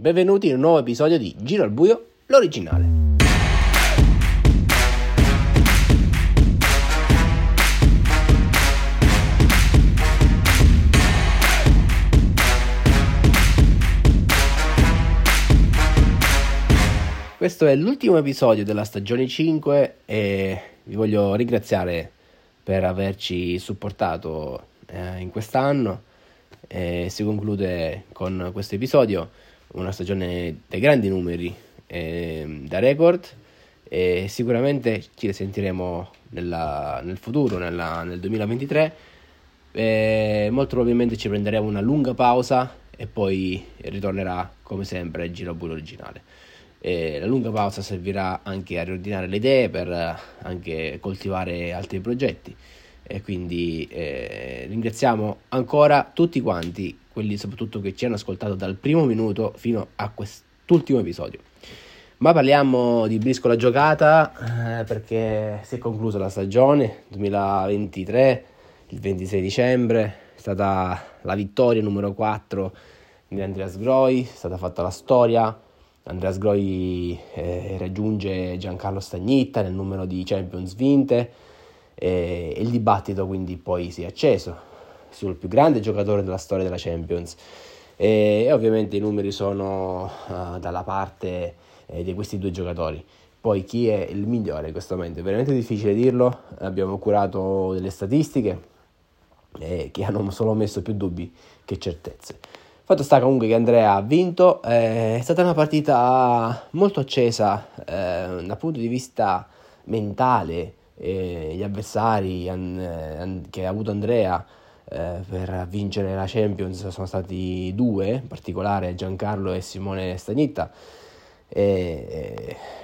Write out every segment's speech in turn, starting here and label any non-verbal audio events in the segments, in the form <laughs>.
Benvenuti in un nuovo episodio di Giro al Buio, l'originale. Questo è l'ultimo episodio della stagione 5 e vi voglio ringraziare per averci supportato eh, in quest'anno. Eh, si conclude con questo episodio una stagione dai grandi numeri eh, da record e sicuramente ci risentiremo nella, nel futuro, nella, nel 2023. molto probabilmente ci prenderemo una lunga pausa e poi ritornerà come sempre il giro buio originale. E la lunga pausa servirà anche a riordinare le idee per eh, anche coltivare altri progetti e quindi eh, ringraziamo ancora tutti quanti, quelli soprattutto che ci hanno ascoltato dal primo minuto fino a quest'ultimo episodio. Ma parliamo di briscola giocata eh, perché si è conclusa la stagione 2023, il 26 dicembre, è stata la vittoria numero 4 di Andreas Groi, è stata fatta la storia Andreas Groi eh, raggiunge Giancarlo Stagnitta nel numero di Champions vinte e, e il dibattito quindi poi si è acceso sul più grande giocatore della storia della Champions e, e ovviamente i numeri sono uh, dalla parte eh, di questi due giocatori. Poi chi è il migliore in questo momento? È veramente difficile dirlo, abbiamo curato delle statistiche eh, che hanno solo messo più dubbi che certezze. Fatto sta comunque che Andrea ha vinto, eh, è stata una partita molto accesa eh, dal punto di vista mentale, eh, gli avversari an, an, che ha avuto Andrea eh, per vincere la Champions sono stati due, in particolare Giancarlo e Simone Stagnitta,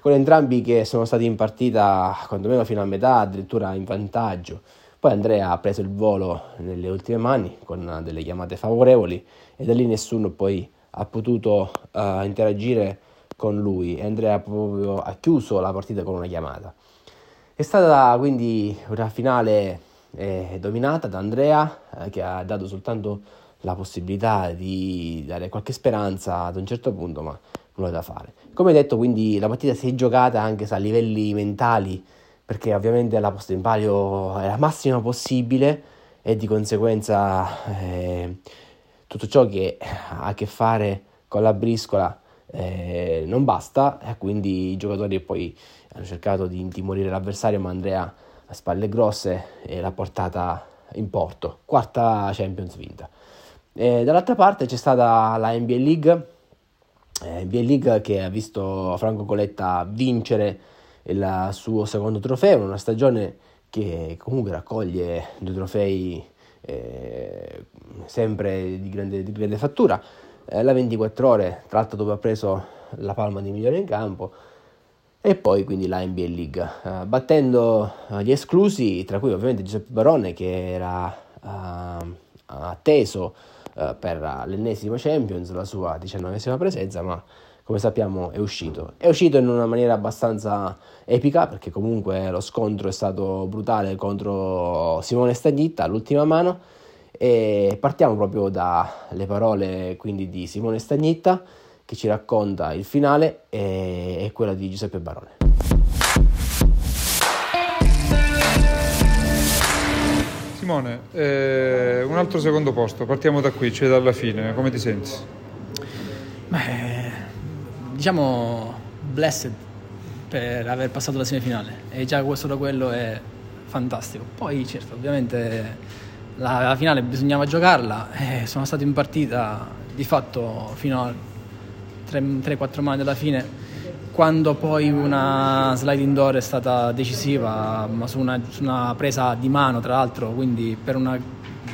con entrambi che sono stati in partita quantomeno fino a metà, addirittura in vantaggio. Poi Andrea ha preso il volo nelle ultime mani con delle chiamate favorevoli e da lì nessuno poi ha potuto uh, interagire con lui e Andrea proprio ha chiuso la partita con una chiamata. È stata quindi una finale eh, dominata da Andrea eh, che ha dato soltanto la possibilità di dare qualche speranza ad un certo punto, ma nulla da fare. Come detto, quindi la partita si è giocata anche a livelli mentali perché ovviamente la posta in palio è la massima possibile e di conseguenza eh, tutto ciò che ha a che fare con la briscola eh, non basta e quindi i giocatori poi hanno cercato di intimorire l'avversario ma Andrea a spalle grosse e l'ha portata in porto, quarta Champions vinta. E dall'altra parte c'è stata la NBA League, eh, NBA League che ha visto Franco Coletta vincere il suo secondo trofeo, una stagione che comunque raccoglie due trofei eh, sempre di grande, di grande fattura. Eh, la 24 ore, tra l'altro dove ha preso la palma di migliore in campo, e poi quindi la NBA League, uh, battendo uh, gli esclusi, tra cui ovviamente Giuseppe Barone che era uh, atteso per l'ennesima Champions, la sua diciannovesima presenza, ma come sappiamo è uscito. È uscito in una maniera abbastanza epica perché comunque lo scontro è stato brutale contro Simone Stagnitta all'ultima mano e partiamo proprio dalle parole quindi di Simone Stagnitta che ci racconta il finale e, e quella di Giuseppe Barone. Simone, eh, un altro secondo posto, partiamo da qui, cioè dalla fine, come ti senti? Beh, diciamo blessed per aver passato la semifinale e già questo da quello è fantastico. Poi certo, ovviamente la, la finale bisognava giocarla e sono stato in partita di fatto fino a 3-4 mani dalla fine quando poi una slide indoor è stata decisiva ma su una, su una presa di mano tra l'altro quindi per una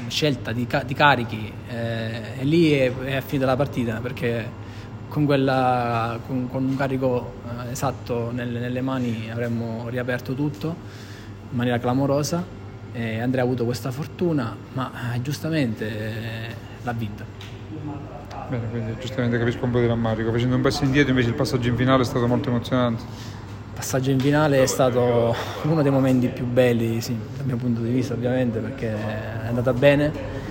scelta di, di carichi eh, e lì è, è finita la partita perché con, quella, con, con un carico eh, esatto nelle, nelle, mani avremmo riaperto tutto in maniera clamorosa. E Andrea ha avuto questa fortuna, ma eh, giustamente eh, l'ha vinta. Bene, quindi giustamente capisco un po' di rammarico. Facendo un passo indietro invece il passaggio in finale è stato molto emozionante. Il passaggio in finale è stato uno dei momenti più belli, sì, dal mio punto di vista ovviamente, perché è andata bene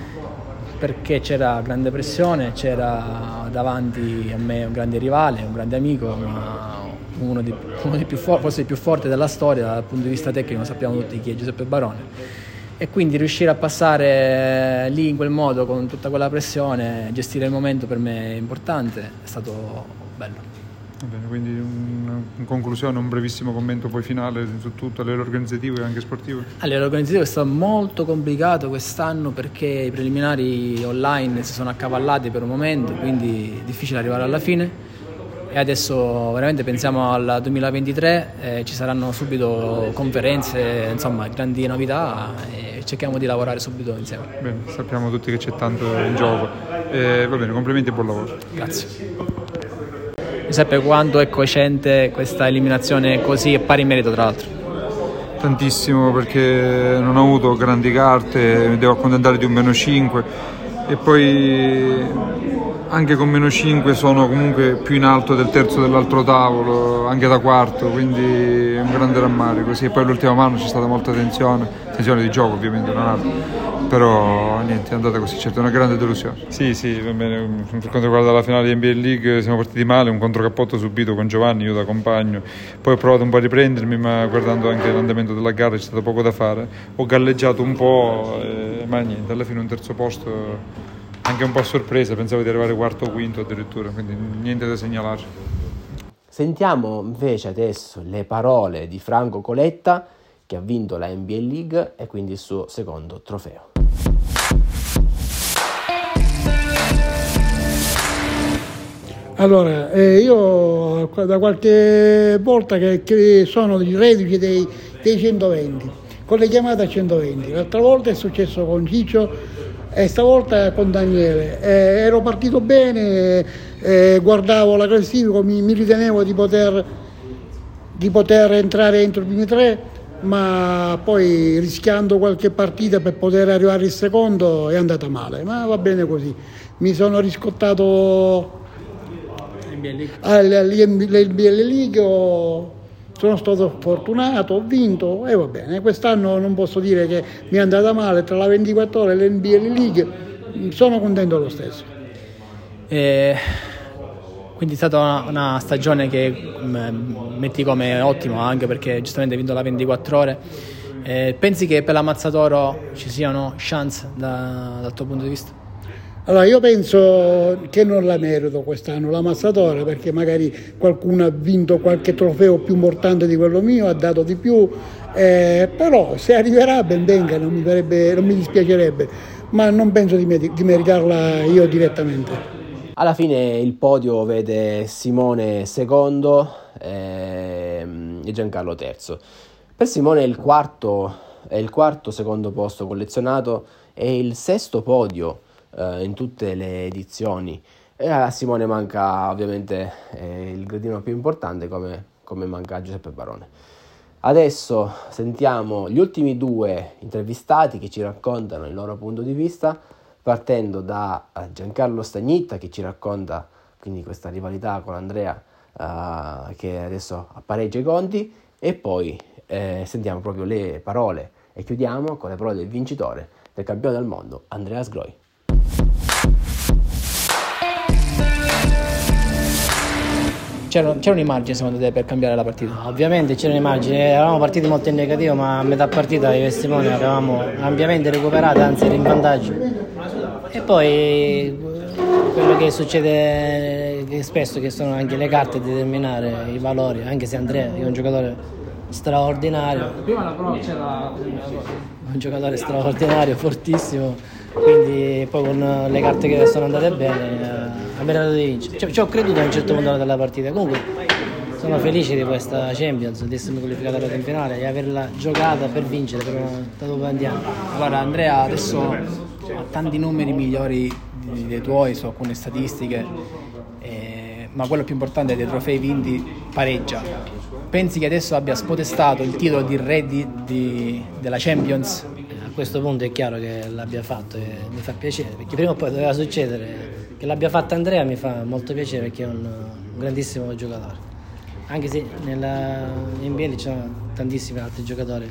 perché c'era grande pressione, c'era davanti a me un grande rivale, un grande amico, uno, di, uno di più for- forse il più forte della storia dal punto di vista tecnico, sappiamo tutti chi è Giuseppe Barone. E quindi riuscire a passare lì in quel modo con tutta quella pressione, gestire il momento per me è importante, è stato bello. Bene, quindi un, in conclusione un brevissimo commento poi finale su tutto a livello organizzativo e anche sportivo. A livello organizzativo è stato molto complicato quest'anno perché i preliminari online si sono accavallati per un momento, quindi è difficile arrivare alla fine e adesso veramente pensiamo al 2023, eh, ci saranno subito conferenze, insomma grandi novità e cerchiamo di lavorare subito insieme. Bene, sappiamo tutti che c'è tanto in gioco. Eh, va bene, complimenti e buon lavoro. Grazie. Giuseppe, quanto è cosciente questa eliminazione così e pari merito tra l'altro? Tantissimo perché non ho avuto grandi carte, mi devo accontentare di un meno 5 e poi anche con meno 5 sono comunque più in alto del terzo dell'altro tavolo, anche da quarto, quindi è un grande rammarico. Sì, poi l'ultima mano c'è stata molta tensione, tensione di gioco ovviamente, non altro però niente, è andata così, certo, è una grande delusione. Sì, sì, va bene, per quanto riguarda la finale di NBA League siamo partiti male, un controcappotto subito con Giovanni, io da compagno, poi ho provato un po' a riprendermi, ma guardando anche l'andamento della gara c'è stato poco da fare, ho galleggiato un po', eh, ma niente, alla fine un terzo posto anche un po' a sorpresa, pensavo di arrivare quarto o quinto addirittura, quindi niente da segnalare. Sentiamo invece adesso le parole di Franco Coletta che ha vinto la NBA League e quindi il suo secondo trofeo. Allora, eh, io da qualche volta che, che sono i reduci dei, dei 120, con le chiamate a 120. L'altra volta è successo con Ciccio e stavolta con Daniele. Eh, ero partito bene, eh, guardavo la classifica, mi, mi ritenevo di poter, di poter entrare entro i primi tre, ma poi rischiando qualche partita per poter arrivare il secondo è andata male, ma va bene così. Mi sono riscottato all'NBL League, sono stato fortunato, ho vinto e va bene. Quest'anno non posso dire che mi è andata male tra la 24 ore e l'NBL League, sono contento lo stesso. Eh, quindi è stata una, una stagione che mm, metti come ottima anche perché giustamente vinto la 24 ore. Eh, pensi che per la Mazzatoro ci siano chance da, dal tuo punto di vista? Allora, io penso che non la merito quest'anno la Mazzatore perché magari qualcuno ha vinto qualche trofeo più importante di quello mio, ha dato di più, eh, però se arriverà ben venga, non mi, farebbe, non mi dispiacerebbe, ma non penso di, di meritarla io direttamente. Alla fine il podio vede Simone secondo eh, e Giancarlo terzo. Per Simone il quarto, è il quarto secondo posto collezionato e il sesto podio eh, in tutte le edizioni. E a Simone manca ovviamente eh, il gradino più importante come, come manca Giuseppe Barone. Adesso sentiamo gli ultimi due intervistati che ci raccontano il loro punto di vista, partendo da eh, Giancarlo Stagnitta che ci racconta quindi questa rivalità con Andrea uh, che adesso appareggia i conti e poi eh, sentiamo proprio le parole e chiudiamo con le parole del vincitore del campione del mondo Andrea Sgroi. C'era, c'era un'immagine secondo te per cambiare la partita? Ovviamente c'era un'immagine, eravamo partiti molto in negativo ma a metà partita io e Simone avevamo ampiamente recuperato, anzi era in vantaggio. E poi quello che succede che spesso che sono anche le carte a determinare i valori, anche se Andrea è un giocatore straordinario. Prima la prova c'era un giocatore straordinario, fortissimo, quindi poi con le carte che sono andate bene ha meritato di vincere. Ci, ci ho creduto a un certo punto della partita. Comunque sono felice di questa Champions, di essermi qualificata alla finale e averla giocata per vincere per da dove andiamo. Allora Andrea adesso ha tanti numeri migliori dei tuoi su alcune statistiche, eh, ma quello più importante è dei trofei vinti pareggia. Pensi che adesso abbia spodestato il titolo di re di, di, della Champions? A questo punto è chiaro che l'abbia fatto e mi fa piacere, perché prima o poi doveva succedere che l'abbia fatta Andrea mi fa molto piacere perché è un grandissimo giocatore. Anche se nella NBA ci sono tantissimi altri giocatori,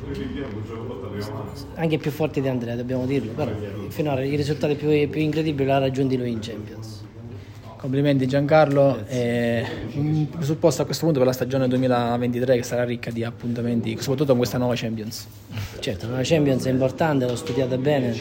anche più forti di Andrea, dobbiamo dirlo, però finora i risultati più, più incredibili li ha raggiunti lui in Champions. Complimenti Giancarlo, e un presupposto a questo punto per la stagione 2023 che sarà ricca di appuntamenti, soprattutto con questa nuova Champions. Certo, la Champions è importante, l'ho studiata bene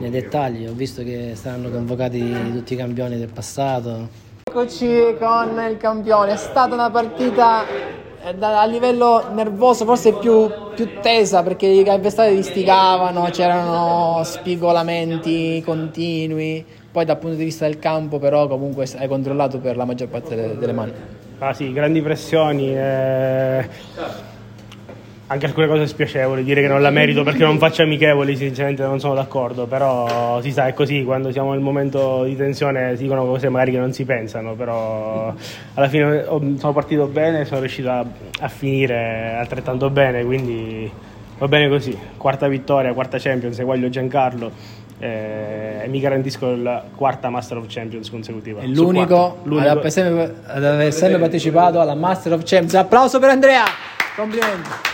nei dettagli, ho visto che saranno convocati tutti i campioni del passato. Eccoci con il campione, è stata una partita eh, a livello nervoso forse più, più tesa perché gli avversari distigavano, c'erano spigolamenti continui poi dal punto di vista del campo però comunque hai controllato per la maggior parte delle, delle mani. Ah sì, grandi pressioni, eh... anche alcune cose spiacevoli, dire che non la merito perché non faccio amichevoli sinceramente non sono d'accordo, però si sa è così, quando siamo nel momento di tensione si dicono cose magari che non si pensano, però alla fine sono partito bene, sono riuscito a, a finire altrettanto bene, quindi va bene così, quarta vittoria, quarta Champions, eguaglio Giancarlo eh, e mi garantisco la quarta Master of Champions consecutiva. È l'unico, l'unico. Ad, sempre, ad aver sempre partecipato alla Master of Champions. Applauso per Andrea! Complimenti!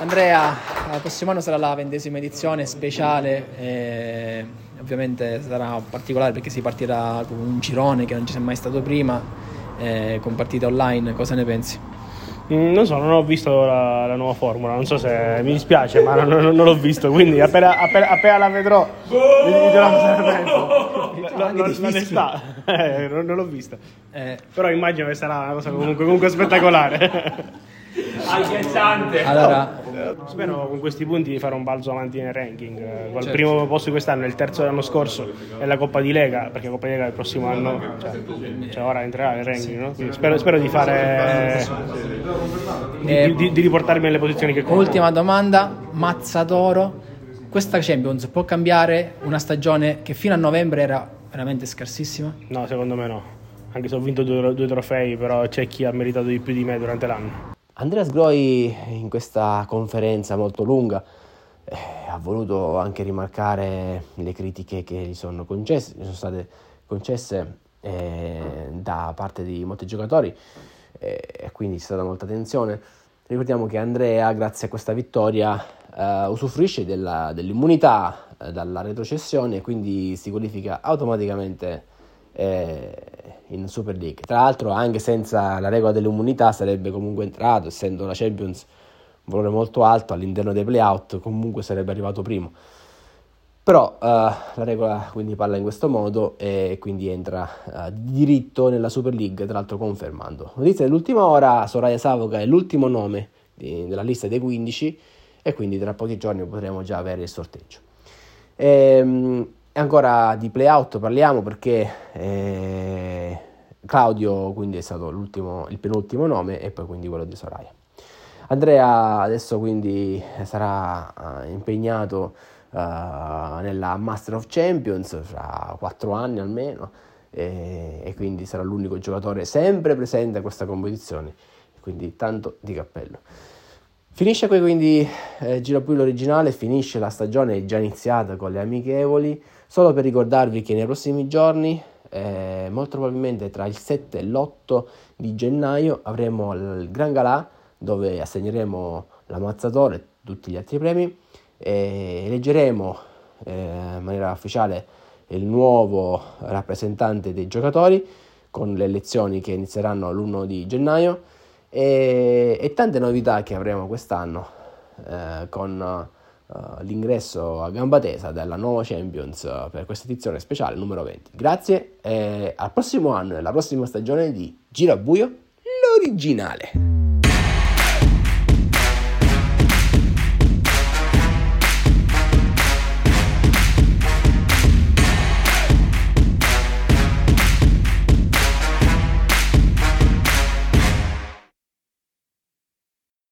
Andrea, il prossimo anno sarà la ventesima edizione speciale. E ovviamente sarà particolare perché si partirà con un girone che non ci sia mai stato prima, eh, con partite online. Cosa ne pensi? Mm, non so, non ho visto la, la, nuova formula, non so se mi dispiace, ma non, non, non l'ho visto, quindi appena, appena, appena la vedrò vi dirò cosa ne penso. <laughs> L'onestà, <laughs> eh, non, non l'ho vista. Eh. Però immagino che sarà una cosa comunque, comunque spettacolare. Agghiacciante. Allora, spero con questi punti di fare un balzo avanti nel ranking. Col certo. primo posto di quest'anno, il terzo dell'anno scorso è la Coppa di Lega, perché la Coppa di Lega il prossimo anno, cioè, cioè ora entrerà nel ranking. No? Spero, spero, di fare. Di, di, di, riportarmi nelle posizioni che conto. Ultima domanda, Mazzatoro. Questa Champions può cambiare una stagione che fino a novembre era veramente scarsissima? No, secondo me no. Anche se ho vinto due, due trofei, però c'è chi ha meritato di più di me durante l'anno. Andreas Groi in questa conferenza molto lunga eh, ha voluto anche rimarcare le critiche che gli sono concesse, sono state concesse eh, da parte di molti giocatori eh, e quindi c'è stata molta tensione. Ricordiamo che Andrea, grazie a questa vittoria, eh, usufruisce della, dell'immunità eh, dalla retrocessione e quindi si qualifica automaticamente in Super League. Tra l'altro, anche senza la regola dell'immunità sarebbe comunque entrato, essendo la Champions un valore molto alto all'interno dei playout, comunque sarebbe arrivato primo. Però uh, la regola quindi parla in questo modo e quindi entra uh, diritto nella Super League, tra l'altro confermando. Notizia dell'ultima ora, Soraya Savoca è l'ultimo nome di, della lista dei 15 e quindi tra pochi giorni potremo già avere il sorteggio. Ehm, ancora di playout parliamo perché eh, Claudio quindi è stato il penultimo nome e poi quindi quello di Soraya. Andrea adesso quindi sarà uh, impegnato uh, nella Master of Champions fra quattro anni almeno e, e, quindi sarà l'unico giocatore sempre presente a questa competizione, quindi tanto di cappello. Finisce qui quindi eh, Giro Più l'originale, finisce la stagione già iniziata con le amichevoli. Solo per ricordarvi che nei prossimi giorni, eh, molto probabilmente tra il 7 e l'8 di gennaio, avremo il Gran Galà dove assegneremo l'ammazzatore e tutti gli altri premi e eleggeremo eh, in maniera ufficiale il nuovo rappresentante dei giocatori con le elezioni che inizieranno l'1 di gennaio e, e tante novità che avremo quest'anno eh, con uh, l'ingresso a gamba tesa della nuova Champions uh, per questa edizione speciale numero 20. Grazie e al prossimo anno e alla prossima stagione di Giro a Buio, l'originale.